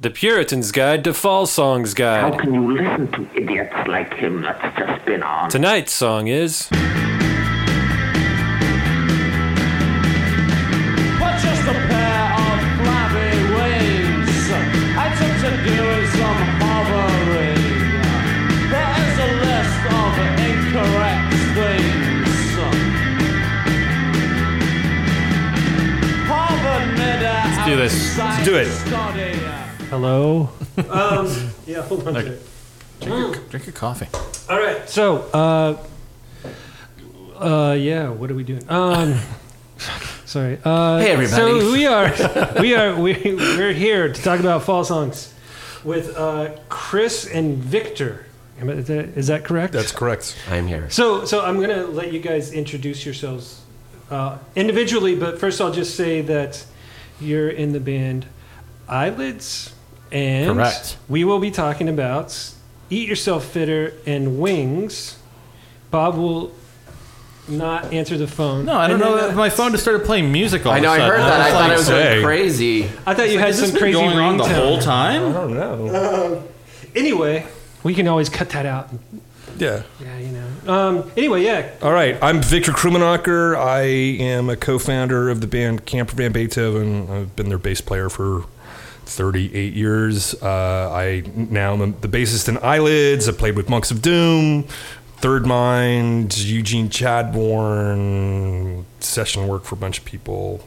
The Puritan's Guide to Fall Songs Guide. How can you listen to idiots like him that's just been on? Tonight's song is But just a pair of flabby wings. I took to doing some hovering. There is a list of incorrect things. Harvard mid Let's do this. Let's do it. Hello. um, yeah, hold on. a Okay. second. Drink your coffee. All right. So, uh, uh, yeah. What are we doing? Um, sorry. Uh, Hey, everybody. So we are, we are, we, we're here to talk about fall songs with uh, Chris and Victor. Am I- Is that, is that correct? That's correct. I'm here. So, so I'm going to let you guys introduce yourselves uh, individually, but first I'll just say that you're in the band Eyelids, and Correct. we will be talking about Eat Yourself Fitter and Wings. Bob will not answer the phone. No, I don't And know. then, that uh, My phone just started playing music all I of know. a I sudden. heard that. I was thought like, it was going crazy. I thought you had some been crazy going on the ringtone. whole time? I don't know. Anyway, we can always cut that out. Yeah. Yeah, you know. Um, anyway, yeah. All right. I'm Victor Krummenacher. I am a co-founder of the band Camper Van Beethoven. I've been their bass player for 38 years. Uh, I now am the bassist in Eyelids. I played with Monks of Doom, Third Mind, Eugene Chadbourne, session work for a bunch of people.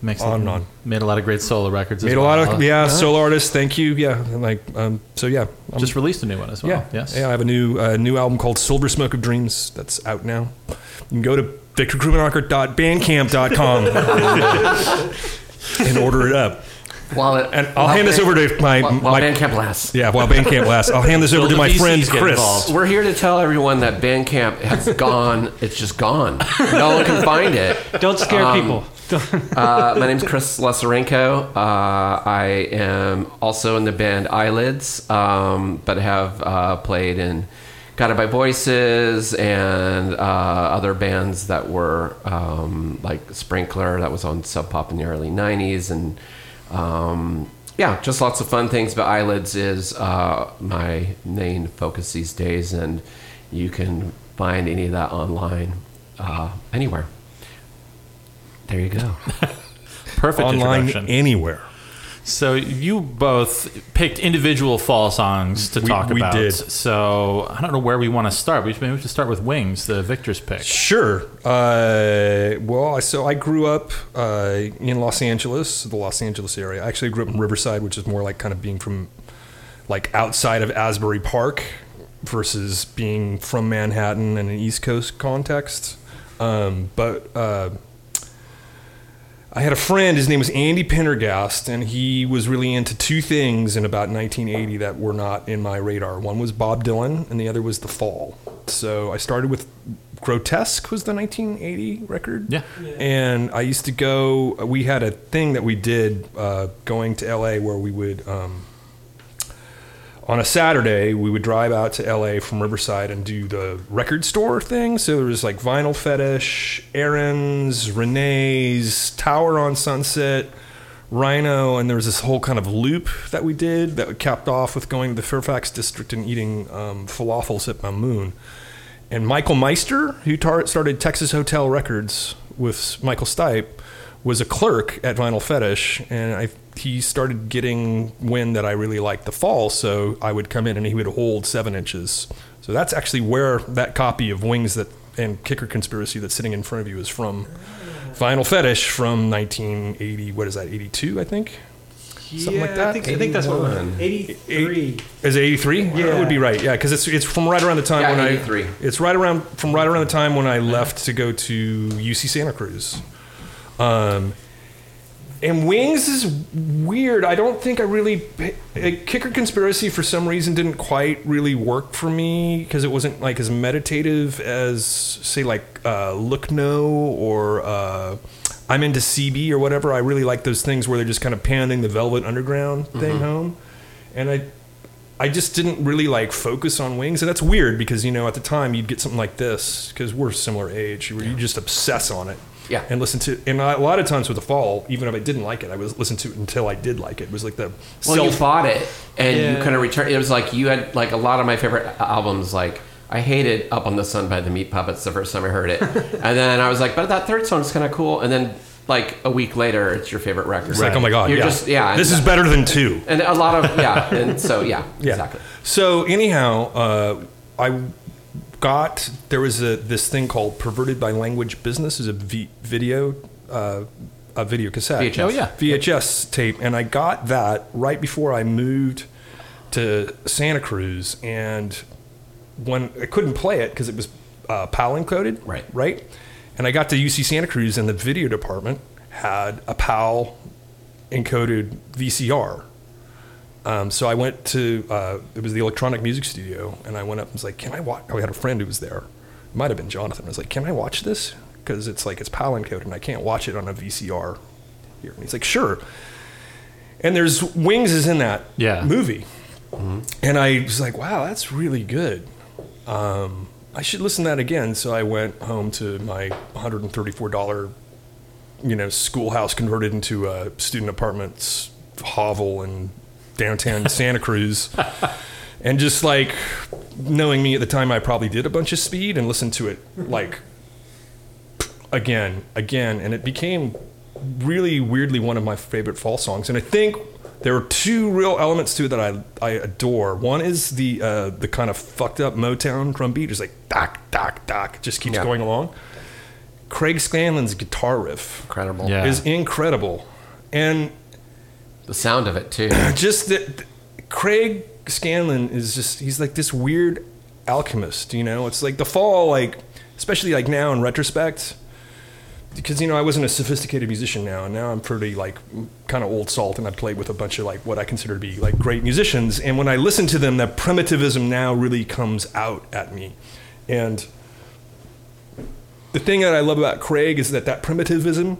Makes On and on. Made a lot of great solo records. as Made a lot well. of yeah, solo artists. Thank you. Yeah, and like um, so yeah. I'm- Just released a new one as well. Yeah, Yes. yeah. I have a new uh, new album called Silver Smoke of Dreams that's out now. You can go to victorkrummenacher.bandcamp.com and order it up. While it, And I'll while hand this over to my, while, while my Bandcamp lasts. yeah. While Bandcamp lasts, I'll hand this over to my VCs friend Chris. involved. We're here to tell everyone that Bandcamp has gone. It's just gone. No one can find it. Don't scare Um, people. Uh, my name's Chris Slusarenko. Uh, I am also in the band Eyelids, um, but have uh, played in Guided by Voices and uh, other bands that were um, like Sprinkler, that was on Sub Pop in the early 90s. And um, yeah, just lots of fun things. But Eyelids is uh, my main focus these days, and you can find any of that online uh, anywhere. There you go. Perfect Online introduction. anywhere. So you both picked individual fall songs to We- talk we about. did. So I don't know where we want to start. We should, maybe we should start with Wings, the Victor's pick. Sure. Uh, well, I- so I grew up uh, in Los Angeles, the Los Angeles area. I actually grew up in Riverside, which is more like kind of being from like outside of Asbury Park versus being from Manhattan in an East Coast context. Um, but uh, I had a friend, his name was Andy Pendergast, and he was really into two things in about 1980 that were not in my radar. One was Bob Dylan, and the other was The Fall. So I started with Grotesque, was the 1980 record. Yeah. And I used to go, we had a thing that we did uh, going to LA where we would. Um, on a Saturday, we would drive out to LA from Riverside and do the record store thing. So there was like Vinyl Fetish, Aaron's, Renee's, Tower on Sunset, Rhino, and there was this whole kind of loop that we did that capped off with going to the Fairfax district and eating um, falafels at Mamoon. And Michael Meister, who tar- started Texas Hotel Records with Michael Stipe, was a clerk at Vinyl Fetish, and I, he started getting wind that I really liked the fall, so I would come in and he would hold seven inches. So that's actually where that copy of Wings that and Kicker Conspiracy that's sitting in front of you is from. Vinyl Fetish from 1980. What is that? 82, I think. Something yeah, like that? I think, I think that's what. 81. 83. Is it 83? Yeah, that would be right. Yeah, because it's it's from right around the time Yeah, when 83. I it's right around from right around the time when I left to go to UC Santa Cruz. Um, and Wings is weird. I don't think I really uh, Kicker Conspiracy for some reason didn't quite really work for me because it wasn't like as meditative as say like uh, Look No or uh, I'm into CB or whatever. I really like those things where they're just kind of pounding the Velvet Underground thing home, and I I just didn't really like focus on wings, and that's weird because you know at the time you'd get something like this because we're similar age, where you just obsess on it. Yeah. and listen to. And I, a lot of times with the fall, even if I didn't like it, I was listen to it until I did like it. It was like the Well, self. you bought it and you kind of returned. It was like you had like a lot of my favorite albums. Like I hated "Up on the Sun" by the Meat Puppets the first time I heard it, and then I was like, but that third song's kind of cool. And then like a week later, it's your favorite record. it's like, oh my god, You're yeah. just yeah. This is better than two. and a lot of yeah, and so yeah, Yeah. exactly. So anyhow, uh, I got there was a this thing called perverted by language business is a v- video uh, a video cassette VHS. Oh, yeah. VHS tape and I got that right before I moved to Santa Cruz and when I couldn't play it because it was uh, PAL encoded Right. right and I got to UC Santa Cruz and the video department had a PAL encoded VCR um, so I went to uh, it was the electronic music studio, and I went up and was like, "Can I watch?" I had a friend who was there. It might have been Jonathan. I was like, "Can I watch this?" Because it's like it's PAL encoded, and I can't watch it on a VCR here. And he's like, "Sure." And there's Wings is in that Yeah. movie, and I was like, "Wow, that's really good." Um, I should listen to that again. So I went home to my 134 dollar, you know, schoolhouse converted into a student apartments hovel in downtown Santa Cruz, and just like knowing me at the time, I probably did a bunch of speed and listened to it like again, again, and it became really weirdly one of my favorite fall songs. And I think there are two real elements to it that I I adore. One is the uh, the kind of fucked up Motown drum beat, just like dock dock dock, it just keeps Yeah. going along. Craig Scanlon's guitar riff Incredible. Yeah. is incredible, and The sound of it too. just that Craig Scanlon is just he's like this weird alchemist, you know? It's like the fall like especially like now in retrospect because you know I wasn't a sophisticated musician now and now I'm pretty like kind of old salt and I played with a bunch of like what I consider to be like great musicians and when I listen to them that primitivism now really comes out at me. And the thing that I love about Craig is that that primitivism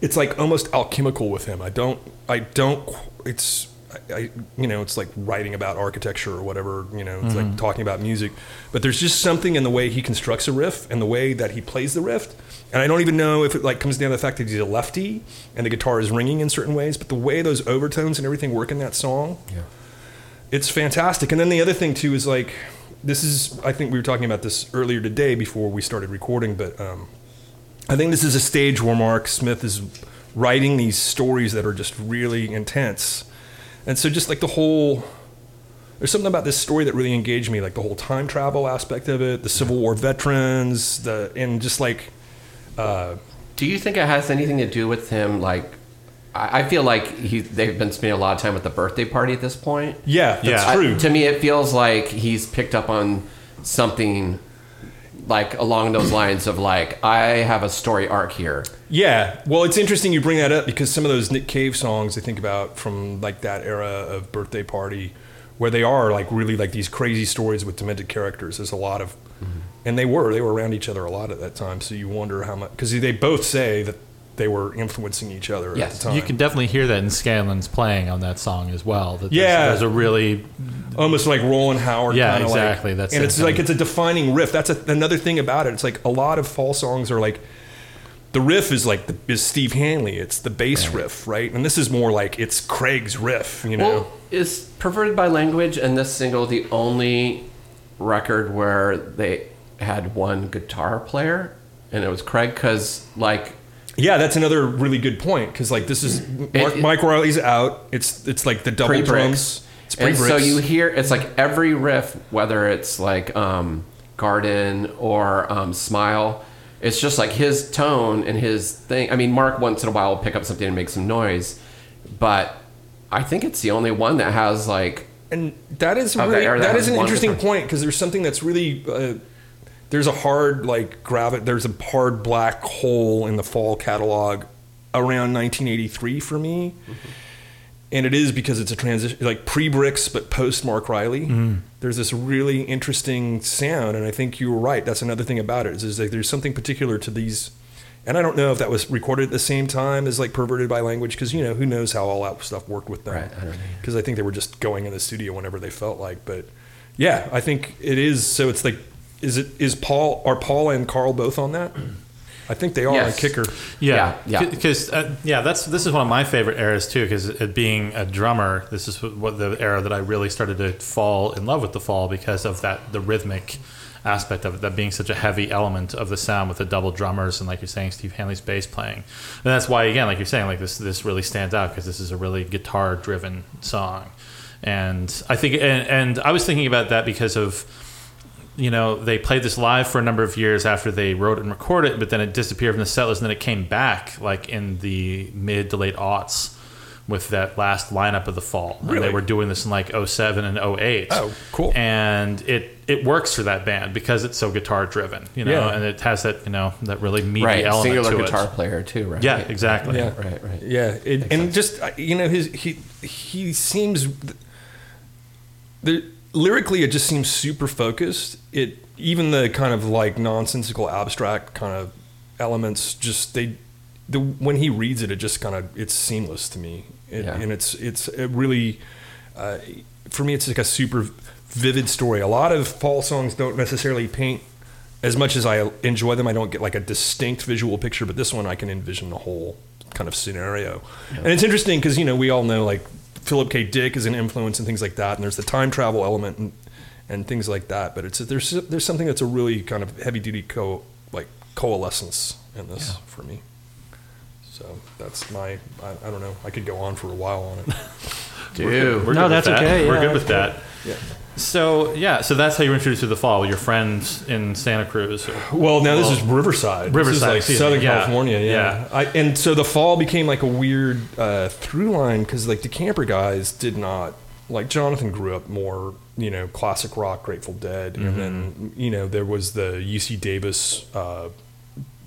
it's like almost alchemical with him. I don't, I don't, it's, I, I, you know, it's like writing about architecture or whatever, you know, it's like talking about music. But there's just something in the way he constructs a riff and the way that he plays the riff. And I don't even know if it like comes down to the fact that he's a lefty and the guitar is ringing in certain ways, but the way those overtones and everything work in that song, Yeah. it's fantastic. And then the other thing too is like, this is, I think we were talking about this earlier today before we started recording, but um, I think this is a stage where Mark Smith is writing these stories that are just really intense. And so just like the whole there's something about this story that really engaged me, like the whole time travel aspect of it, the Civil War veterans, the and just like uh, Do you think it has anything to do with him? Like, I I feel like he, they've been spending a lot of time at the birthday party at this point. yeah, that's Yeah. I- true. to me, it feels like he's picked up on something like along those lines of like, I have a story arc here. Yeah, well, it's interesting you bring that up because some of those Nick Cave songs I think about from like that era of Birthday Party, where they are like really like these crazy stories with demented characters. There's a lot of, mm-hmm. and they were they were around each other a lot at that time. So you wonder how much because they both say that they were influencing each other Yes, at the time. You can definitely hear that in Scanlon's playing on that song as well. That there's- Yeah. there's a really almost like Rowland Howard. Yeah, kinda exactly. Like, That's and it. it's like it's a defining riff. That's a, another thing about it. It's like a lot of fall songs are like the riff is like the, is Steve Hanley. It's the bass riff, right? And this is more like it's Craig's riff. You know, Well, is Perverted by Language and this single the only record where they had one guitar player? And it was Craig because, like, yeah, that's another really good point because like this is Mark, it- Mike Riley's out. It's it's like the double drums. It's and so you hear it's like every riff, whether it's like um, Garden or um, Smile, it's just like his tone and his thing. I mean, Mark once in a while will pick up something and make some noise, but I think it's the only one that has like and that is really, that that an interesting different- point because there's something that's really uh, there's a hard like gravi- there's a hard black hole in the fall catalog around 1983 for me. Mm-hmm. And it is because it's a transition like pre-Brix but post mark riley mm-hmm. there's this really interesting sound and i think you were right. That's another thing about it is, is like there's something particular to these and i don't know if that was recorded at the same time as like perverted by language because you know who knows how all that stuff worked with them. Right, I because I think they were just going in the studio whenever they felt like. But yeah, I think it is. So it's like, is it is Paul? Are Paul and Karl both on that? I think they are Yes. on Kicker. Yeah, Yeah, yeah. Because uh, yeah, that's this is one of my favorite eras too. Because being a drummer, this is what the era that I really started to fall in love with the fall because of that the rhythmic aspect of it, that being such a heavy element of the sound with the double drummers and like you're saying, Steve Hanley's bass playing, and that's why again, like you're saying, like this this really stands out because this is a really guitar driven song, and I think and, and I was thinking about that because of you know, they played this live for a number of years after they wrote it and recorded it, but then it disappeared from the set list, and then it came back like in the mid to late aughts with that last lineup of the fall. And Really? they were doing this in like 07 and 08. Oh, cool. And it it works for that band because it's so guitar driven, you know, Yeah. and it has that, you know, that really meaty right, element singular to guitar it. player too, right? Yeah, exactly. Yeah. Right, right. Yeah, it, and just uh, you know his he he seems the lyrically it just seems super focused. It even the kind of like nonsensical abstract kind of elements just they the when he reads it it just kind of it's seamless to me. It, Yeah. And it's it's it really uh, for me it's like a super vivid story. A lot of fall songs don't necessarily paint as much as I enjoy them, I don't get like a distinct visual picture, but this one I can envision the whole kind of scenario. yeah. And it's interesting because, you know, we all know like Philip K. Dick is an influence and things like that. And there's the time travel element and, and things like that. But it's, there's, there's something that's a really kind of heavy duty co, like coalescence in this for me. So that's my, I, I don't know. I could go on for a while on it. Dude. We're No, good with that's that. okay, We're yeah. good with that. Yeah. So yeah, so that's how you were introduced to the fall. Your friends in Santa Cruz. Well, now this is Riverside. Riverside, this is like excuse Southern yeah, California. Yeah. yeah. I, and so the fall became like a weird uh, through line because like the camper guys did not like Jonathan grew up more you know classic rock, Grateful Dead, and then you know there was the UC Davis uh,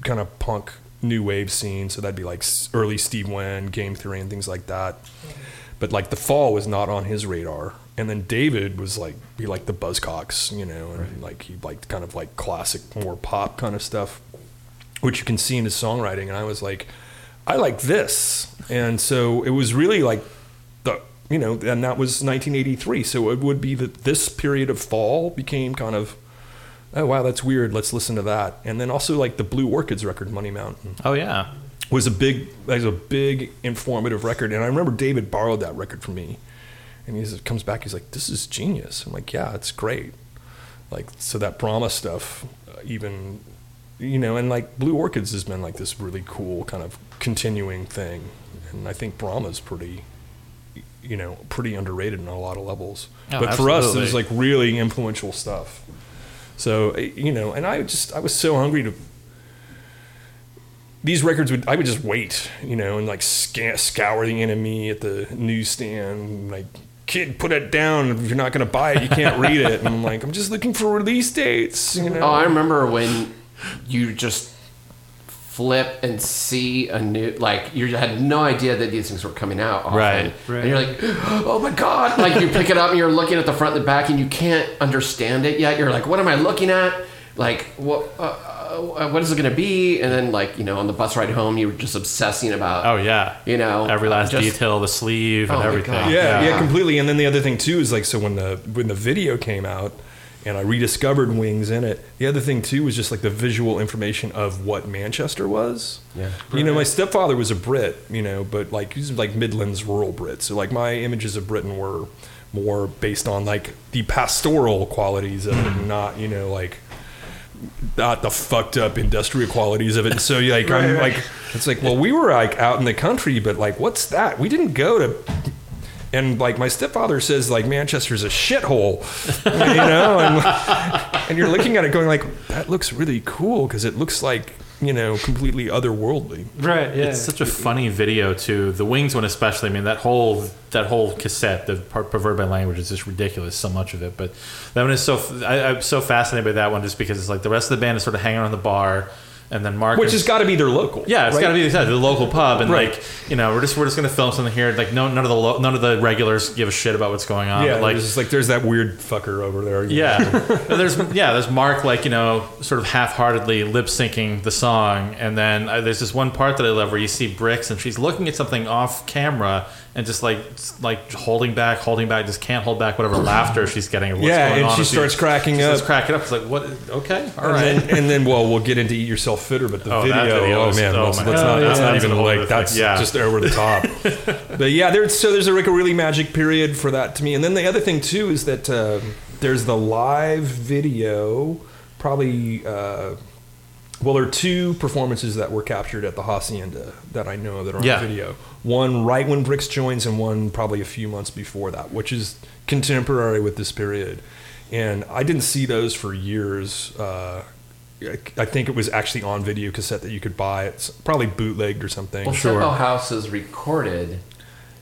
kind of punk new wave scene. So that'd be like early Steve Wynn, Game Theory, and things like that. But like the fall was not on his radar. And then David was like he liked the Buzzcocks, you know, and like he liked kind of like classic, more pop kind of stuff, which you can see in his songwriting. And I was like, I like this, and so it was really like the you know, and that was 1983. So it would be that this period of fall became kind of, oh wow, that's weird. Let's listen to that. And then also like the Blue Orchids record, Money Mountain Oh yeah. was a big was a big informative record and i remember david borrowed that record from me and he comes back he's like this is genius i'm like yeah it's great like so that Bramah stuff uh, even you know and like blue orchids has been like this really cool kind of continuing thing and i think Bramah's pretty you know pretty underrated on a lot of levels Oh, but for us it was like really influential stuff so uh, you know and i just i was so hungry to these records would I would just wait, you know, and like sca- scour the NME at the newsstand, like kid, put it down. If you're not gonna buy it, you can't read it. And I'm like, I'm just looking for release dates, you know. Oh, I remember when you just flip and see a new like you had no idea that these things were coming out often. Right, and you're like oh my god like you pick it up and you're looking at the front and the back and you can't understand it yet you're like what am i looking at like what uh, uh, what is it going to be and then like you know on the bus ride home you were just obsessing about Oh yeah. you know Every last just- detail, the sleeve Oh and my everything. Yeah, yeah, Yeah. completely. And then the other thing too is like, so when the when the video came out, and I rediscovered Wings in it. The other thing too was just like the visual information of what Manchester was. Yeah. You know, my stepfather was a Brit, you know, but like he's like Midlands rural Brit. So like my images of Britain were more based on like the pastoral qualities of it, not you know like not the fucked up industrial qualities of it. And so like I'm like it's like well we were like out in the country, but like what's that? We didn't go to. And like my stepfather says, like Manchester's a shithole, you know, and and you're looking at it going like that looks really cool because it looks like you know completely otherworldly. Right. Yeah. It's such a funny video too. The Wings one, especially. I mean, that whole that whole cassette, the part perverted by language, is just ridiculous. So much of it, but that one is so. I, I'm so fascinated by that one just because it's like the rest of the band is sort of hanging on the bar, and then Mark, Which has got to be their local. yeah, it's right? got to be the, the local pub, and Right. like you know, we're just we're just gonna film something here. Like no, none of the lo- none of the regulars give a shit about what's going on. Yeah, like there's just like there's that weird fucker over there. yeah, there's yeah, there's Mark like you know sort of half-heartedly lip syncing the song, and then uh, there's this one part that I love where you see Brix and she's looking at something off camera, and just like just, like holding back, holding back, just can't hold back whatever laughter she's getting. Or what's Yeah, going and on she starts cracking she starts up. cracking up. It's like what? Okay, all and right. then, and then, well, we'll get into Eat Yourself Fitter, but the Oh, video, video oh man, oh let's, God. not, Oh, that's yeah. not even like that's. Yeah. just over the top. but yeah, there's so there's a, like a really magic period for that to me. And then the other thing too is that uh, there's the live video, probably. Uh, well, there are two performances that were captured at the Hacienda that I know that are on Yeah. video. One right when Brix joins, and one probably a few months before that, which is contemporary with this period. And I didn't see those for years. Uh, I I think it was actually on video cassette that you could buy. It's probably bootlegged or something. Well, Simple House is recorded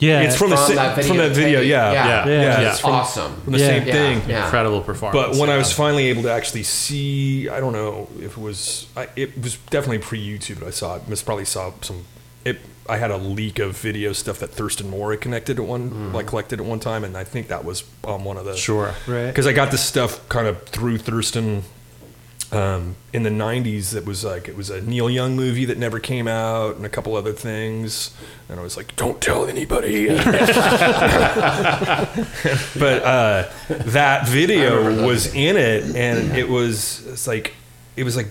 Yeah, it's from, from si- that video. from that video, tape. yeah, yeah, Yeah. Yeah. yeah, It's it's from, awesome. from the Yeah. same Yeah. thing. Yeah. Incredible performance. But when I was finally able to actually see, I don't know if it was, I, it was definitely pre YouTube. But I saw it. Must probably saw some. It. I had a leak of video stuff that Thurston Moore had connected at one, mm. like collected at one time, and I think that was on one of the sure. right. because I got this stuff kind of through Thurston. Um, in the '90s, it was like it was a Neil Young movie that never came out, and a couple other things. And I was like, "Don't tell anybody." but uh, that video was in it, and it was it's like it was like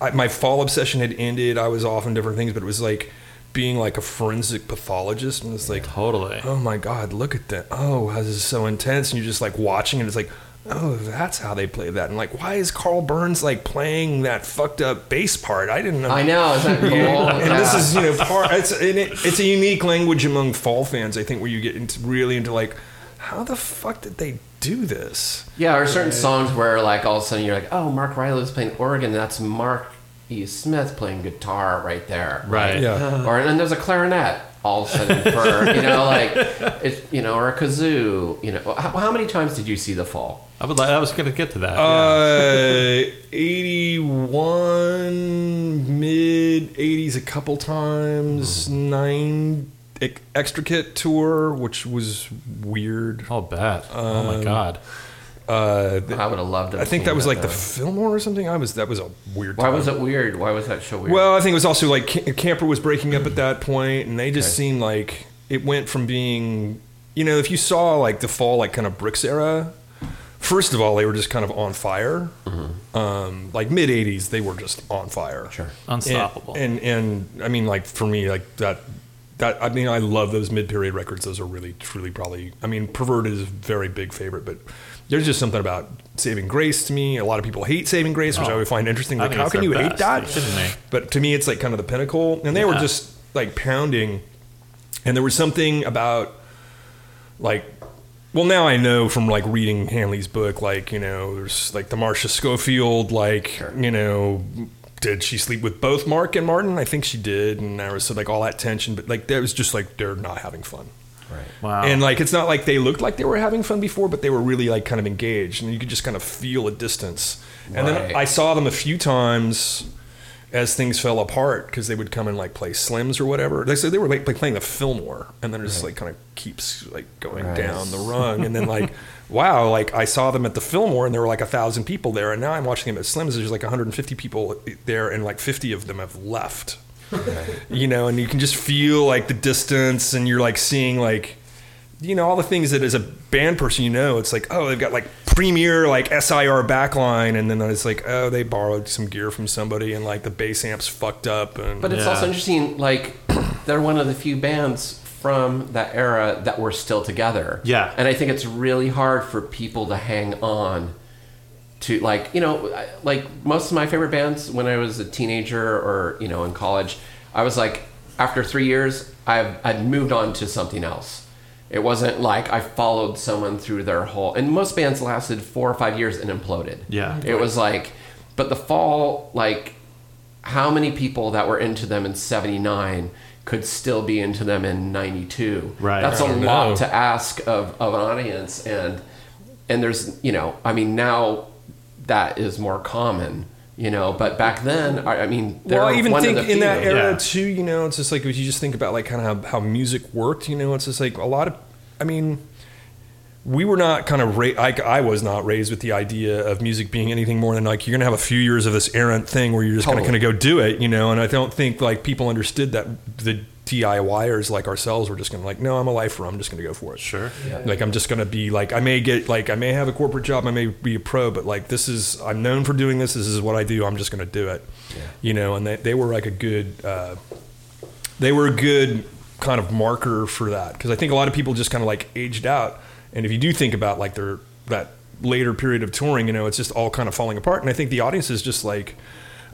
I, my fall obsession had ended. I was off on different things, but it was like being like a forensic pathologist, and it's like Totally. oh my god, look at that. Oh, this is so intense. And you're just like watching it. It's like, oh, that's how they play that. And like, why is Karl Burns like playing that fucked up bass part? I didn't know. I know. Is that cool? And this is, you know, part. It's and it, it's a unique language among fall fans. I think where you get into really into like, how the fuck did they do this? Yeah, or certain songs where like all of a sudden you're like, oh, Marc Riley's playing organ. That's Mark E. Smith playing guitar right there. Right. Yeah. Or and then there's a clarinet all of a sudden for you know like it's you know or a kazoo. You know how, how many times did you see the fall? I would like. I was going to get to that. yeah. Uh, 81, mid 80s a couple times, nine extricate tour, which was weird. I'll bet. oh my god. Uh, I would have loved to. I think that was like the though. Fillmore or something. I was that was a weird. Why time. was it weird? Why was that so weird? Well, I think it was also like Camper was breaking up at that point, and they just Okay. seemed like it went from being, you know, if you saw like the fall, like kind of Brix era. First of all, they were just kind of on fire. Um, like mid '80s, they were just on fire. Sure. Unstoppable. And, and and I mean, like for me, like that. That I mean, I love those mid-period records. Those are really, truly, probably. I mean, Perverted is a very big favorite, but there's just something about Saving Grace to me. A lot of people hate Saving Grace, which Oh. I would find interesting. I Like, how can you hate that? Are you kidding? But to me, it's like kind of the pinnacle. And they were just like pounding. And there was something about like, well, now I know from like reading Hanley's book, like, you know, there's like the Marcia Schofield, like, you know, did she sleep with both Mark and Martin? I think she did. And there was so, like all that tension, but like, that was just like they're not having fun. Right. Wow. And like, it's not like they looked like they were having fun before, but they were really like kind of engaged, and you could just kind of feel a distance. And then I saw them a few times as things fell apart because they would come and like play Slims or whatever. They said they were like, playing the Fillmore, and then it just like kind of keeps like going Right. down the rung, and then like. Wow, like I saw them at the Fillmore and there were like a thousand people there, and now I'm watching them at Slims. There's like 150 people there, and like 50 of them have left you know, and you can just feel like the distance, and you're like seeing like, you know, all the things that as a band person you know, it's like, oh, they've got like premier like SIR backline, and then it's like, oh, they borrowed some gear from somebody, and like the bass amps fucked up, and But it's Yeah. also interesting. Like they're one of the few bands from that era that were still together. Yeah. And I think it's really hard for people to hang on to like you know like most of my favorite bands when I was a teenager or you know in college I was like after three years I've I'd moved on to something else it wasn't like I followed someone through their whole and most bands lasted four or five years and imploded Yeah. it was like but the fall like how many people that were into them in 79 could still be into them in 92 Right. that's I a don't lot know. to ask of, of an audience and and there's you know i mean now that is more common you know but back then i, I mean they're well, I even one think of the in that era Yeah. too, you know, it's just like if you just think about like kind of how, how music worked, you know, it's just like a lot of, I mean, we were not kind of ra- I, I was not raised with the idea of music being anything more than like you're gonna have a few years of this errant thing where you're just Totally. gonna kind of go do it, you know. And I don't think like people understood that the DIYers like ourselves were just gonna like, no, I'm a lifer. I'm just gonna go for it. Sure. Like I'm just gonna be like I may get like I may have a corporate job, I may be a pro, but like this is I'm known for doing this. This is what I do. I'm just gonna do it. Yeah. You know, and they they were like a good uh, they were a good kind of marker for that because I think a lot of people just kind of like aged out. And if you do think about like their that later period of touring, you know, it's just all kind of falling apart. And I think the audience is just like.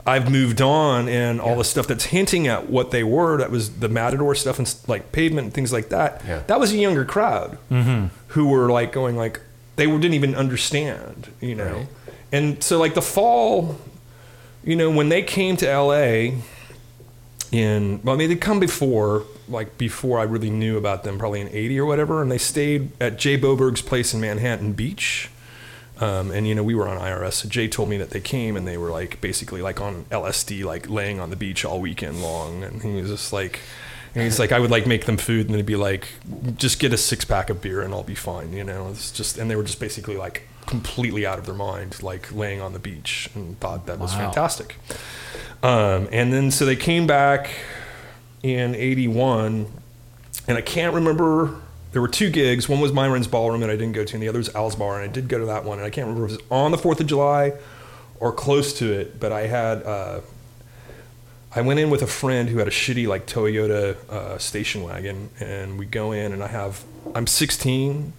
I've moved on, and all the stuff that's hinting at what they were, that was the Matador stuff and like pavement and things like that. Yeah. That was a younger crowd mm-hmm. who were like going like they were, didn't even understand, you know. Right. And so like the fall, you know, when they came to LA in well, I mean they'd come before, like before I really knew about them, probably in '80 or whatever, and they stayed at Jay Boberg's place in Manhattan Beach. Um, and you know we were on IRS. So Jay told me that they came and they were like basically like on LSD, like laying on the beach all weekend long. And he was just like, and he's like, I would like make them food, and they'd be like, just get a six pack of beer and I'll be fine. You know, it's just, and they were just basically like completely out of their mind, like laying on the beach, and thought that was Wow. fantastic. Um, and then so they came back in '81, and I can't remember. There were two gigs. One was Myron's Ballroom that I didn't go to, and the other was Al's Bar, and I did go to that one. And I can't remember if it was on the Fourth of July or close to it, but I had. Uh, I went in with a friend who had a shitty like Toyota uh, station wagon, and we go in, and I have. I'm 16,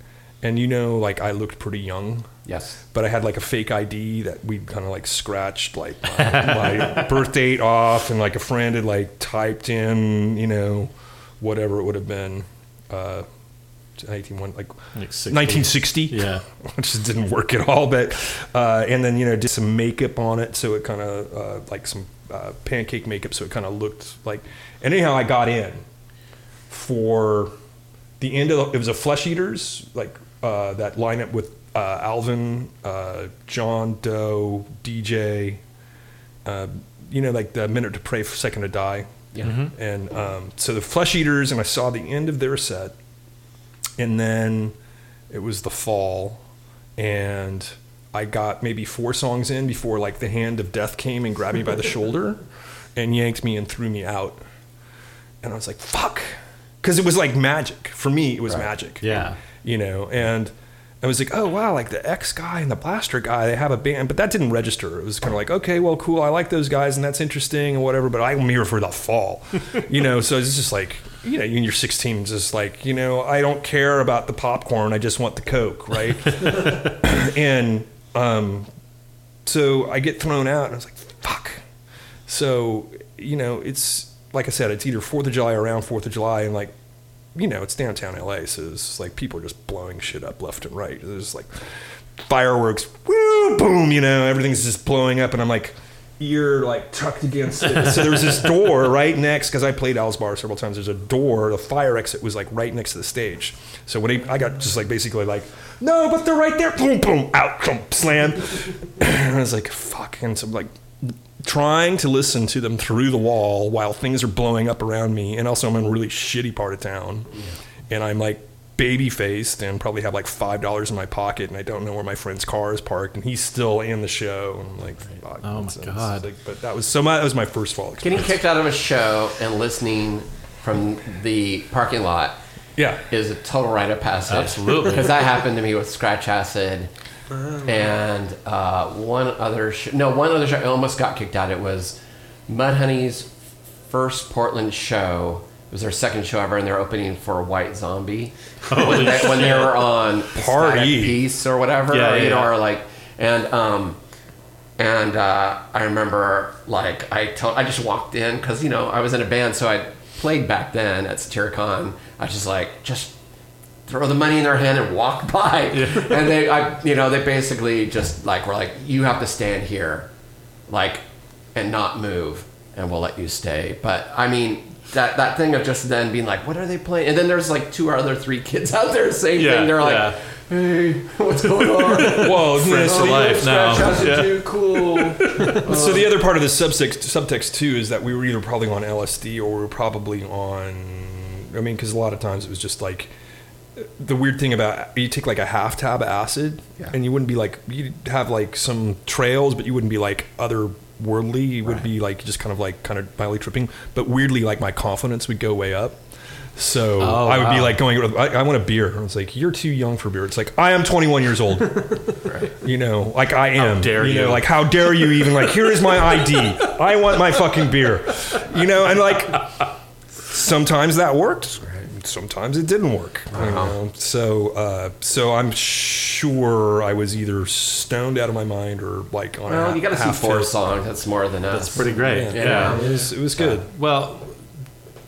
and you know, like I looked pretty young Yes. but I had like a fake ID that we kind of like scratched like my, my birth date off, and like a friend had like typed in, you know, whatever it would have been, uh, 19, like Like 60. 1960. Yeah. which didn't work at all. But uh, and then you know did some makeup on it, so it kind of uh, like some uh, pancake makeup, so it kind of looked like. And anyhow, I got in for the end of the, it was a Flesh Eaters like uh, that lineup with uh, Alvin, uh, John Doe, DJ. Uh, you know, like the minute to pray, for second to die. Yeah. And um, so the Flesh Eaters, and I saw the end of their set, and then it was the fall, and I got maybe four songs in before like the hand of death came and grabbed me by the shoulder, and yanked me and threw me out, and I was like, "Fuck," because it was like magic for me. It was magic Yeah. you know, and I was like, oh wow, like the X guy and the Blaster guy, they have a band, but that didn't register. It was kind of like, okay, well, cool, I like those guys, and that's interesting and whatever. But I'm here for the fall, you know. So it's just like, you know, you're 16, just like, you know, I don't care about the popcorn, I just want the Coke, right? and um, so I get thrown out, and I was like, fuck. So you know, it's like I said, it's either Fourth of July or around Fourth of July, and like you know, it's downtown LA, so it's like people are just blowing shit up left and right. There's like fireworks, woo, boom, you know, everything's just blowing up, and I'm like ear like tucked against it. So there was this door right next because I played Al's Bar several times. There's a door, the fire exit was like right next to the stage. So when he, I got just like basically like, no, but they're right there, boom, boom, out, boom, slam. and I was like, fuck, and so I'm like trying to listen to them through the wall while things are blowing up around me. And also, I'm in a really shitty part of town. And I'm like baby faced and probably have like $5 in my pocket. And I don't know where my friend's car is parked. And he's still in the show. And I'm like, fuck. Oh my It's- it's God. like- but that was so my, that was my first fall Getting kicked out of a show and listening from the parking lot Yeah. is a total rite of passage. Absolutely. Because that happened to me with Scratch Acid and uh, one other show. No, one other show. I almost got kicked out. It was Mudhoney's first Portland show. It was their second show ever, and they're opening for White Zombie. when, they, when they were on Party. Static Peace or whatever, Yeah, or, you yeah, know, yeah. or like, and um, and uh, I remember like I told I just walked in because you know I was in a band, so I played back then at Satyricon. I was just like just throw the money in their hand and walk by, and they I you know they basically just like were like you have to stand here, like and not move, and we'll let you stay. But I mean. That, that thing of just then being like, what are they playing? And then there's like two or other three kids out there, same Yeah, thing. They're like, yeah. hey, what's going on? Whoa, Friends so for the- life now. Yeah. too, cool. So the other part of the subtext, subtext too is that we were either probably on LSD or we were probably on. I mean, because a lot of times it was just like the weird thing about you take like a half tab of acid, Yeah. and you wouldn't be like you'd have like some trails, but you wouldn't be like other worldly would be like just kind of like kind of mildly tripping, but weirdly like my confidence would go way up. So Oh, I would be like going, I, I want a beer. And I was like, you're too young for beer. It's like, I am 21 years old. You know, like I am. dare you? know, you. like how dare you even like, here is my ID. I want my fucking beer. You know, and like sometimes that worked. Sometimes it didn't work. You know? So, uh, so I'm sure I was either stoned out of my mind or like on a Well, ha- you got to see half four tilt. songs. That's more than us. That's pretty great. Yeah, yeah. It was, it was good. Well,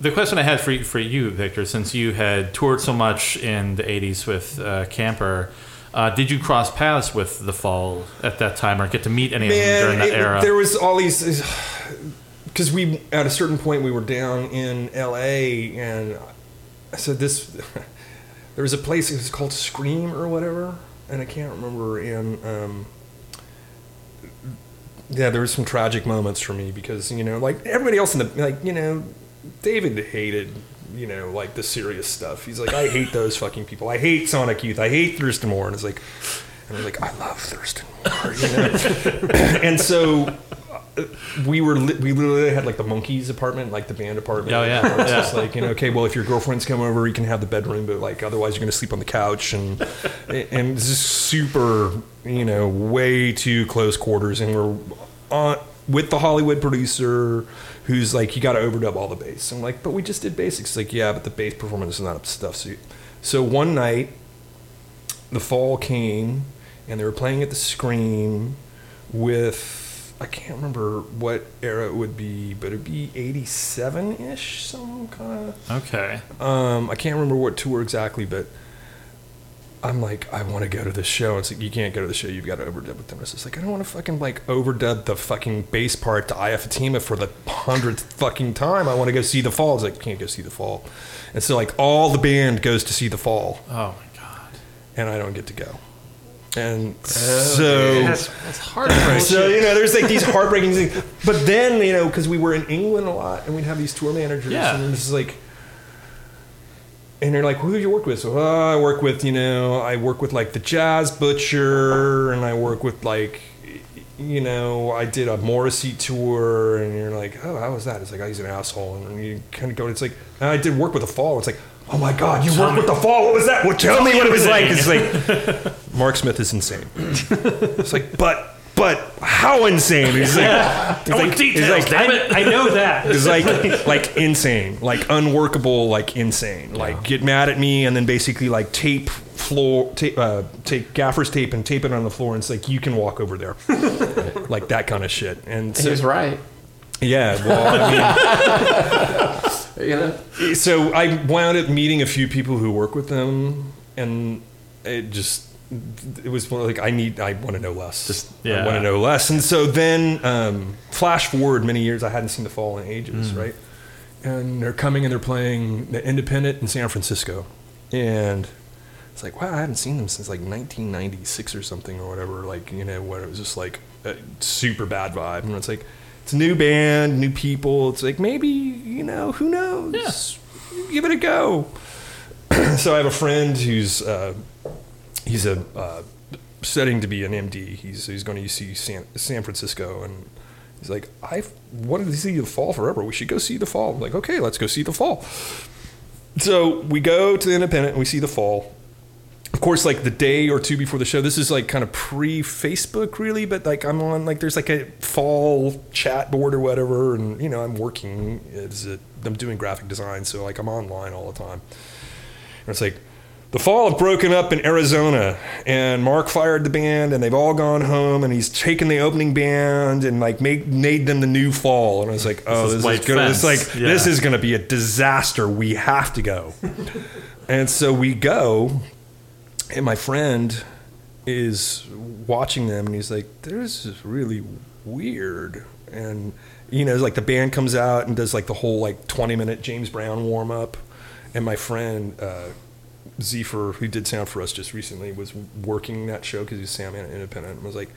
the question I had for for you, Victor, since you had toured so much in the '80s with uh, Camper, uh, did you cross paths with the Fall at that time, or get to meet any of them during that it- era? There was all these because we at a certain point we were down in L.A. and I said this. There was a place it was called Scream or whatever, and I can't remember. And um, yeah, there was some tragic moments for me because you know, like everybody else in the like you know, David hated. You know, like the serious stuff. He's like, I hate those fucking people. I hate Sonic Youth. I hate Thurston Moore. And it's like, and I was like, I love Thurston Moore. You know, and so we were li- we literally had like the monkeys apartment, like the band apartment. Oh, yeah. It's Yeah. just like you know, okay, well, if your girlfriends come over, you can have the bedroom, but like otherwise, you're gonna sleep on the couch, and and it's just super, you know, way too close quarters, and we're on with the Hollywood producer. Who's like you got to overdub all the bass? I'm like, but we just did basics. Like, yeah, but the bass performance is not up to stuff. So, so one night, the fall came and they were playing at the Scream with I can't remember what era it would be, but it'd be '87 ish, some kind of. okay. Um, I can't remember what tour exactly, but I'm like, I want to go to the show. It's like you can't go to the show. You've got to overdub with them. It's just like I don't want to fucking like overdub the fucking bass part to Eye of Fatima for the hundredth fucking time. I want to go see the fall. It's like can't go see the fall, and so like all the band goes to see the fall, Oh my god. and I don't get to go. And oh, so That's, that's heartbreaking. so you know, there's like these heartbreaking things. But then you know, because we were in England a lot, and we'd have these tour managers, Yeah. and it's like, and they're like, "Who do you work with?" So oh, I work with you know, I work with like the Jazz Butcher, and I work with like, you know, I did a Morrissey tour, and you're like, "Oh, how was that?" It's like, "Oh, he's an asshole," and you kind of go, "It's like I did work with the Fall." It's like. Oh my God! You worked with the Fall. What was that? Well, tell me what it was like. It's like Mark Smith is insane. It's like, but, but how insane? He's like, he's like, he's like, I, I know that. it's like, like insane, like unworkable, like insane. Like get mad at me and then basically like tape floor, tape, uh, take gaffer's tape and tape it on the floor. And it's like you can walk over there, like that kind of shit. And He so, was right. yeah, well, I You know. so I wound up meeting a few people who work with them, and it just. It was more like I need. I want to know less. Just yeah. I want to know less. And so then, um, flash forward many years. I hadn't seen the fall in ages, right? And they're coming and they're playing the Independent in San Francisco, and it's like, wow, I haven't seen them since like 1996 or something or whatever. Like, you know, what it was just like a super bad vibe. And it's like, it's a new band, new people. It's like, maybe, you know, who knows? Give it a go. so I have a friend who's, uh, he's a, uh, studying to be an MD. He's, he's going to UC San, San Francisco. And he's like, I've wanted to see the fall forever. We should go see the fall. I'm like, okay, let's go see the fall. So we go to the Independent and we see the fall of course, like the day or two before the show, this is like kind of pre Facebook, really, but like I'm on, like, there's like a fall chat board or whatever, and you know, I'm working as a, I'm doing graphic design, so like I'm online all the time. And it's like, the fall have broken up in Arizona, and Mark fired the band, and they've all gone home, and he's taken the opening band and like made made them the new fall. And I was like, oh, is this is, gonna, it's like fence. this is gonna be a disaster. We have to go. and so we go, and my friend is watching them and he's like this is really weird. And you know it's like the band comes out and does like the whole like 20 minute james brown warm up and my friend uh Zephyr, who did sound for us just recently, was working that show because he's Sam Independent, and was like,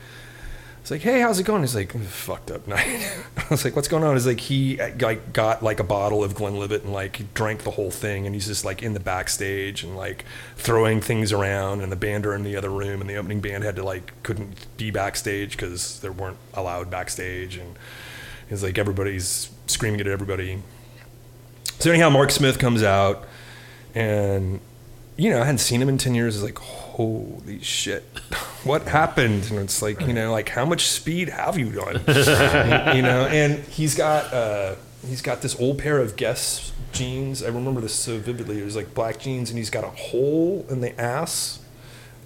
It's like, hey, how's it going? He's like, fucked up night. I was like, what's going on? He's like, he like got like a bottle of Glenlivet and like drank the whole thing, and he's just like in the backstage and like throwing things around, and the band are in the other room, and the opening band had to like couldn't be backstage because they weren't allowed backstage, and it's like everybody's screaming at everybody. So anyhow, Mark Smith comes out, and you know I hadn't seen him in ten years. It's like holy shit, what happened? And it's like you know like how much speed have you done? you know, and he's got uh, he's got this old pair of Guess jeans. I remember this so vividly. It was like black jeans, and he's got a hole in the ass,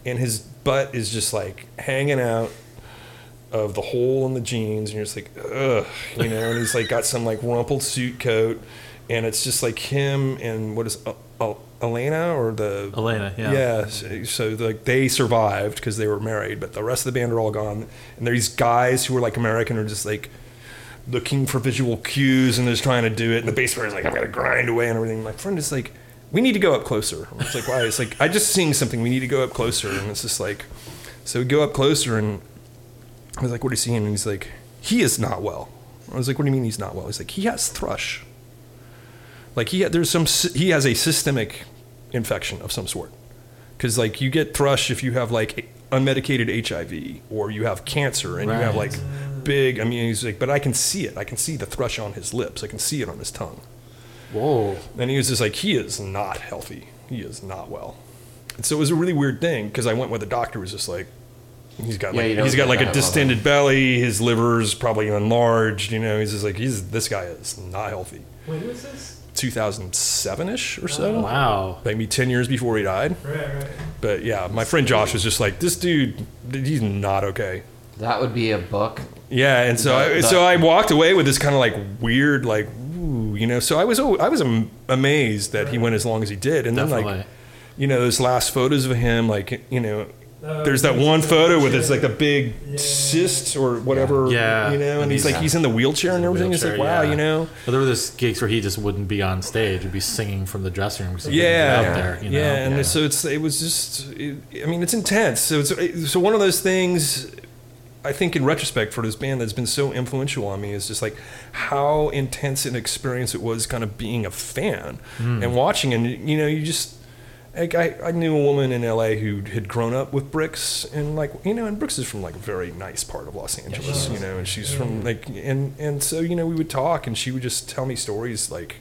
and his butt is just like hanging out of the hole in the jeans, and you're just like, ugh, you know. And he's like got some like rumpled suit coat, and it's just like him and what is uh, uh, Elena or the Elena, yeah. yeah. So, so like they survived because they were married, but the rest of the band are all gone. And there's these guys who are like American are just like looking for visual cues and they're just trying to do it. And the bass player is like, I'm gonna grind away and everything. My friend is like, we need to go up closer. It's like, why? It's like I just seeing something. We need to go up closer. And it's just like, so we go up closer and I was like, what are you seeing? And he's like, he is not well. I was like, what do you mean he's not well? He's like, he has thrush. Like he there's some he has a systemic infection of some sort. Because like you get thrush if you have like unmedicated HIV or you have cancer and you have like big. I mean, he's like, but I can see it. I can see the thrush on his lips. I can see it on his tongue. Whoa. And he was just like, he is not healthy. He is not well. And so it was a really weird thing because I went with the doctor was just like, he's got Yeah, like he's got like a distended belly. His liver's probably enlarged. You know, he's just like he's this guy is not healthy. When was this? 2007 ish or so. Oh, wow. Maybe 10 years before he died. Right, right. But yeah, my friend Josh was just like, this dude, he's not okay. That would be a book. Yeah, and so I, The- the- so I walked away with this kind of like weird, like, ooh, you know. So I was oh, I was amazed that he went as long as he did, and then like, you know, those last photos of him, like, you know, there's that one photo with it's like a big cyst or whatever, Yeah. you know, and And he's he's- like he's in the wheelchair and everything. It's like Wheelchair, wow, yeah. you know, But there were those gigs where he just wouldn't be on stage; he'd be singing from the dressing room. 'cause he couldn't yeah, get out there. You know? yeah, and so it's it was just, it, I mean, it's intense. So it's so one of those things. I think in retrospect for this band that's been so influential on me is just like how intense an experience it was kind of being a fan hmm. and watching and you know you just like I, I knew a woman in LA who had grown up with Brix and like you know and Brix is from like a very nice part of Los Angeles you know and she's from like and and so you know we would talk and she would just tell me stories like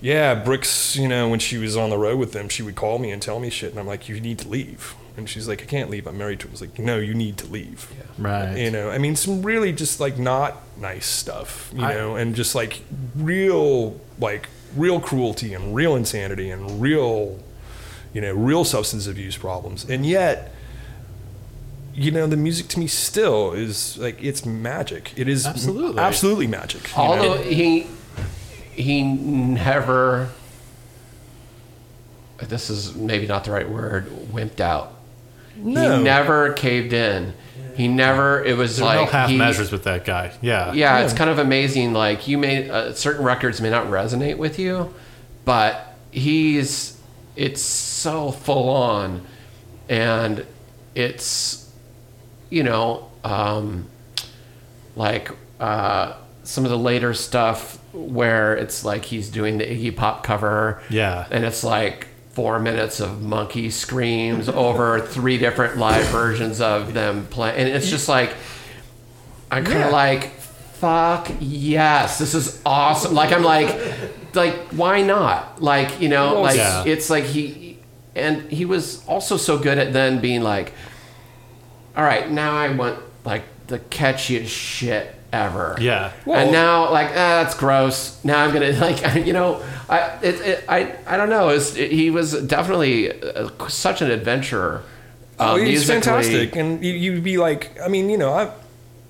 yeah, Brooks, you know, when she was on the road with them, she would call me and tell me shit. And I'm like, you need to leave. And she's like, I can't leave. I'm married to him. I was like, no, you need to leave. right. You know, I mean, some really just like not nice stuff, you I- know, and just like real, like real cruelty and real insanity and real, you know, real substance abuse problems. And yet, you know, the music to me still is like, it's magic. It is Absolutely. absolutely magic. you know? Although he he never this is maybe not the right word, wimped out. No. He never caved in. He never it was There were like no half he- measures with that guy. Yeah. yeah, it's kind of amazing. Like you may uh, certain records may not resonate with you, but he's it's so full on, and it's you know um, like uh, some of the later stuff where it's like he's doing the Iggy Pop cover, Yeah. and it's like four minutes of monkey screams over three different live versions of them playing, and it's just like. I'm kind of Yeah. like, fuck yes, this is awesome. Like I'm like, like why not? Like you know, like Yeah. it's like he, and he was also so good at then being like, all right, now I want like the catchiest shit ever. Yeah. and now like ah, that's gross. Now I'm gonna like you know I it, it I I don't know. It's, it, he was definitely uh, such an adventurer. Oh, he's musically. fantastic, and you, you'd be like, I mean, you know, I,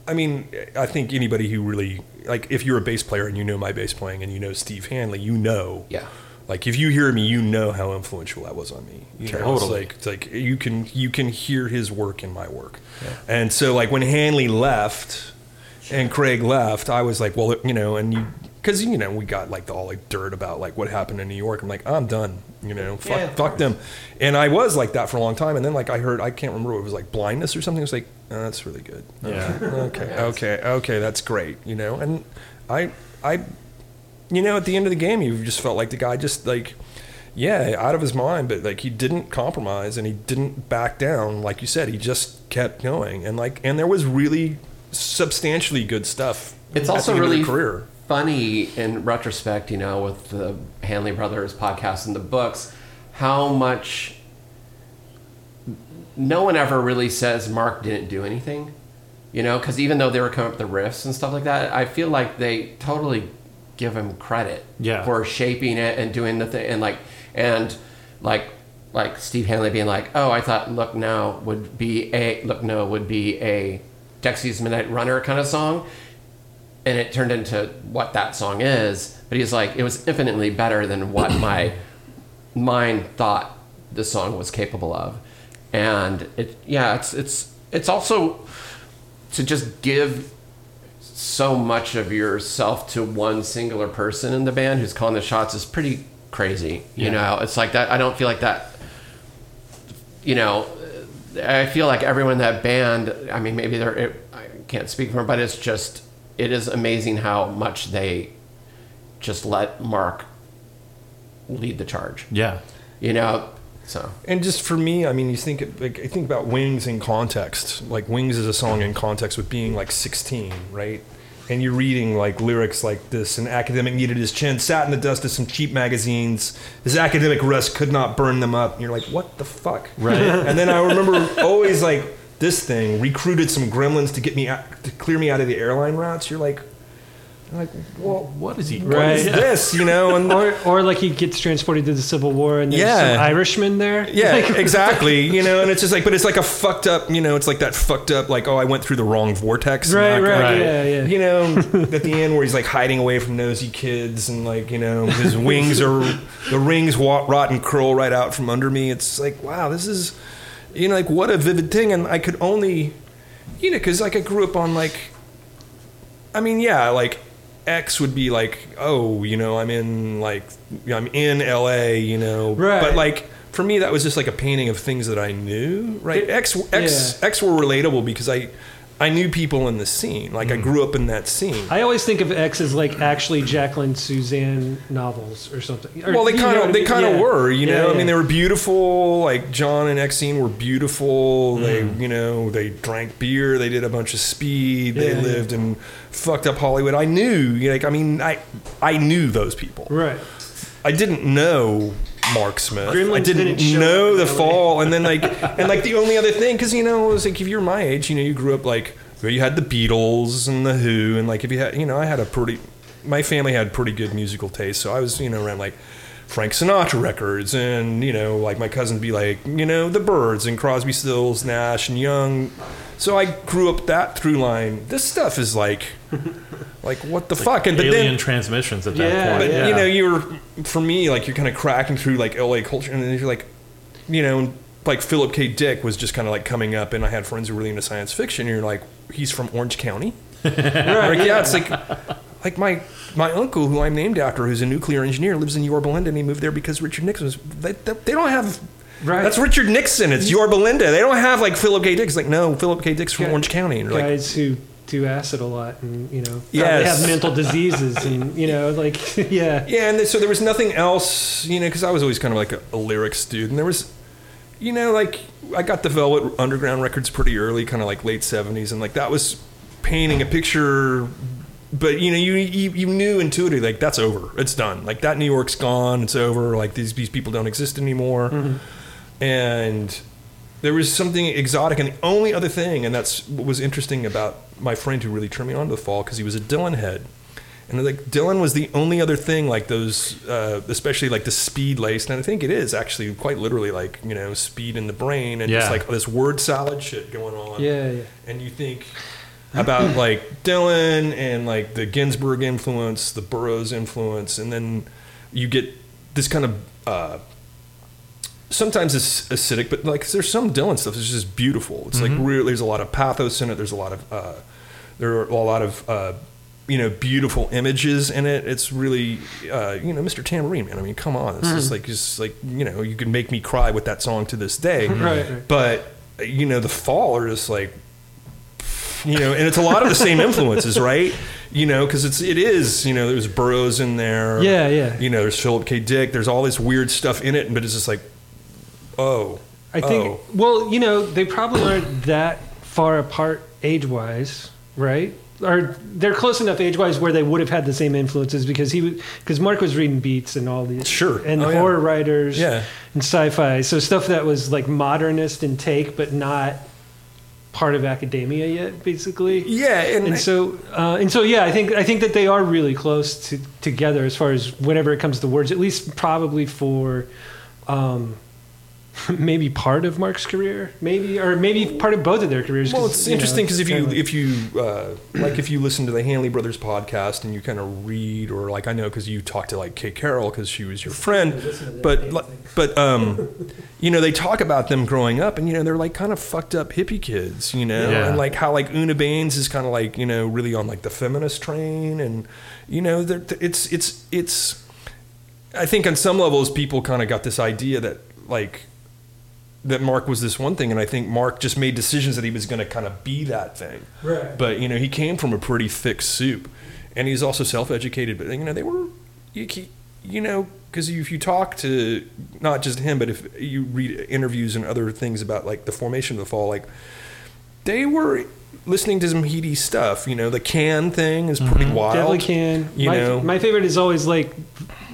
I mean, I think anybody who really like, if you're a bass player and you know my bass playing and you know Steve Hanley, you know, Yeah. like if you hear me, you know how influential that was on me. You know, it's Totally. like it's like you can you can hear his work in my work, and so like when Hanley left and Craig left, I was like, well, you know, and you because you know we got like all like dirt about like what happened in New York. I'm like I'm done, you know, fuck, Yeah, fuck them. And I was like that for a long time. And then like I heard I can't remember it was like blindness or something. I was like oh, that's really good. Yeah. Okay, okay, okay, that's great. You know, and I I you know at the end of the game you just felt like the guy just like yeah out of his mind but like he didn't compromise and he didn't back down like you said he just kept going and like and there was really substantially good stuff It's at also the end of really career funny in retrospect, you know, with the Hanley Brothers podcast and the books, how much no one ever really says Mark didn't do anything. You know, because even though they were coming up with the riffs and stuff like that, I feel like they totally give him credit Yeah. for shaping it and doing the thing and like and like like Steve Hanley being like, oh, I thought Look Now would be a Look No would be a Dexy's Midnight Runner kind of song, and it turned into what that song is. But he's like, it was infinitely better than what my mind thought the song was capable of, and it yeah, it's it's it's also to just give so much of yourself to one singular person in the band who's calling the shots is pretty crazy. You Yeah. know, it's like that. I don't feel like that. You know, I feel like everyone in that band. I mean, maybe they're. It, I can't speak for them, but it's just. It is amazing how much they just let Mark lead the charge. Yeah. You know, so and just for me i mean you think like i think about wings in context like wings is a song in context with being like 16 right and you're reading like lyrics like this an academic needed his chin sat in the dust of some cheap magazines his academic rust could not burn them up and you're like what the fuck Right. and then i remember always like this thing recruited some gremlins to get me out, to clear me out of the airline routes you're like you're like well What is he? what Right. is this you know and Or, or like he gets transported to the Civil War and there's Yeah. some Irishmen there. Yeah, Like, exactly. You know, and it's just like, but it's like a fucked up. You know, it's like that fucked up. Like, oh, I went through the wrong vortex. Right, right, Right. yeah, yeah. You know, at the end where he's like hiding away from nosy kids, and like you know his wings are the rings rot and curl right out from under me. It's like wow, this is you know like what a vivid thing, and I could only you know because like I grew up on like I mean yeah like X would be like oh you know I'm in like I'm in LA you know Right. but like for me that was just like a painting of things that I knew right It- X X yeah. X were relatable because I I knew people in the scene like I grew up in that scene I always think of X as like actually Jacqueline Susann novels or something. Or, well, they kind of they kind of Yeah. were, you know. Yeah, I mean, they were beautiful. Like John and Exene were beautiful. Mm. They, you know, they drank beer. They did a bunch of speed. They lived in fucked up Hollywood. I knew, like, I mean, I I knew those people. Right. I didn't know Mark Smith. I didn't, didn't know the fall, and then like, and like the only other thing, because you know, it was like if you're my age, you know, you grew up like where you had the Beatles and the Who, and like if you had, you know, I had a pretty, my family had pretty good musical taste, so I was, you know, around like Frank Sinatra records, and you know, like my cousins be like, you know, the Byrds and Crosby, Stills, Nash, and Young. So I grew up that through line. This stuff is like, like what the fuck? And but Alien then transmissions at Yeah, that point. but yeah. you know, you're for me like you're kind of cracking through like LA culture, and then you're like, you know, like Philip K. Dick was just kind of like coming up, and I had friends who were really into science fiction. And you're like, he's from Orange County. Right. Like, yeah, it's like like my my uncle, who I'm named after, who's a nuclear engineer, lives in Yorba Linda, and he moved there because Richard Nixon was. They, they, they don't have. Right. That's Richard Nixon. It's Yorba Belinda. They don't have like Philip K. Dick. It's like no, Philip K. Dick's from Orange County, and you're like, Guys who do acid a lot and you know Yes. have mental diseases and you know like yeah. Yeah, and so there was nothing else, you know, because I was always kind of like a, a lyrics dude, and there was, you know, like I got the Velvet Underground records pretty early, kind of like late '70s, and like that was painting a picture. But you know, you, you you knew intuitively like that's over, it's done. Like that New York's gone, it's over. Like these these people don't exist anymore, mm-hmm. And there was something exotic. And the only other thing, and that's what was interesting about my friend who really turned me on to the fall because he was a Dylan head. And like Dylan was the only other thing like those, uh, especially like the speed laced, and I think it is actually quite literally like you know speed in the brain and just Yeah. like this word salad shit going on. Yeah, yeah. And you think about like Dylan and like the Ginsberg influence, the Burroughs influence, and then you get this kind of uh, sometimes it's acidic, but like there's some Dylan stuff that's just beautiful. It's like really there's a lot of pathos in it. There's a lot of uh, there are a lot of uh, you know beautiful images in it. It's really uh, you know Mr. Tambourine Man. I mean, come on, it's just like just like you know you can make me cry with that song to this day. Right, right. But you know the Fall are just like you know, and it's a lot of the same influences, right? You know, because it's it is you know there's Burroughs in there. Yeah, yeah. You know, there's Philip K. Dick. There's all this weird stuff in it, but it's just like, oh, I think. oh. Well, you know, they probably aren't that far apart age-wise, right? Or they're close enough age-wise where they would have had the same influences because he was, because Mark was reading Beats and all these Sure. and Oh, yeah. horror writers Yeah. and sci-fi, so stuff that was like modernist in take but not part of academia yet, basically. yeah, and, And so, uh, and so, yeah, I think I think that they are really close to, together as far as whenever it comes to words. At least, probably for um, maybe part of Mark's career, maybe or maybe part of both of their careers. Well, it's interesting because if you kinda- if you uh, like if you listen to the Hanley Brothers podcast and you kind of read or like I know because you talked to like Kay Carroll because she was your friend, but li- but um, you know they talk about them growing up and you know they're like kind of fucked up hippie kids, you know, Yeah. and like how like Una Baines is kind of like you know really on like the feminist train and you know they're- it's it's it's I think on some levels people kind of got this idea that like that Mark was this one thing, and I think Mark just made decisions that he was going to kind of be that thing. Right. But you know, he came from a pretty thick soup, and he's also self-educated. But you know, they were, you, you know, because if you talk to not just him, but if you read interviews and other things about like the formation of the fall, like they were listening to some heady stuff. You know, the can thing is pretty mm-hmm. wild. definitely can. You my, know, my favorite is always like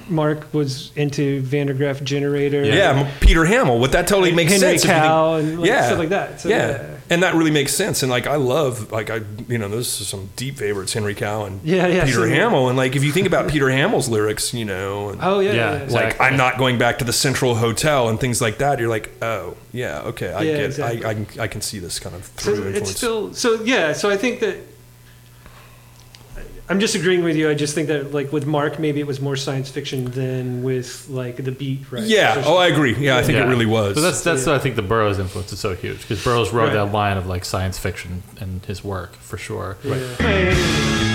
Mark was into Van der Graaf Generator. Yeah, M- Peter Hammill. What that totally makes Henry sense. if you think- Cow and like, stuff like that. So, yeah. yeah. and that really makes sense. And like I love, like I, you know, those are some deep favorites, Henry Cow and Yeah, yeah, Peter so- Hammill. And like if you think about Peter Hammill's lyrics, you know, and Oh yeah, Yeah, yeah, yeah. like. I'm not going back to the Central Hotel and things like that. You're like, oh yeah, okay, I Yeah, get, exactly. I, I, can, I can see this kind of So through it's influence. still so yeah. So I think that I'm just agreeing with you. I just think that like with Mark, maybe it was more science fiction than with like the beat. Right? yeah. Oh, I agree. Yeah, I think it really was. So that's that's Yeah. why I think the Burroughs influence is so huge because Burroughs wrote Right. that line of like science fiction in his work for sure. Yeah.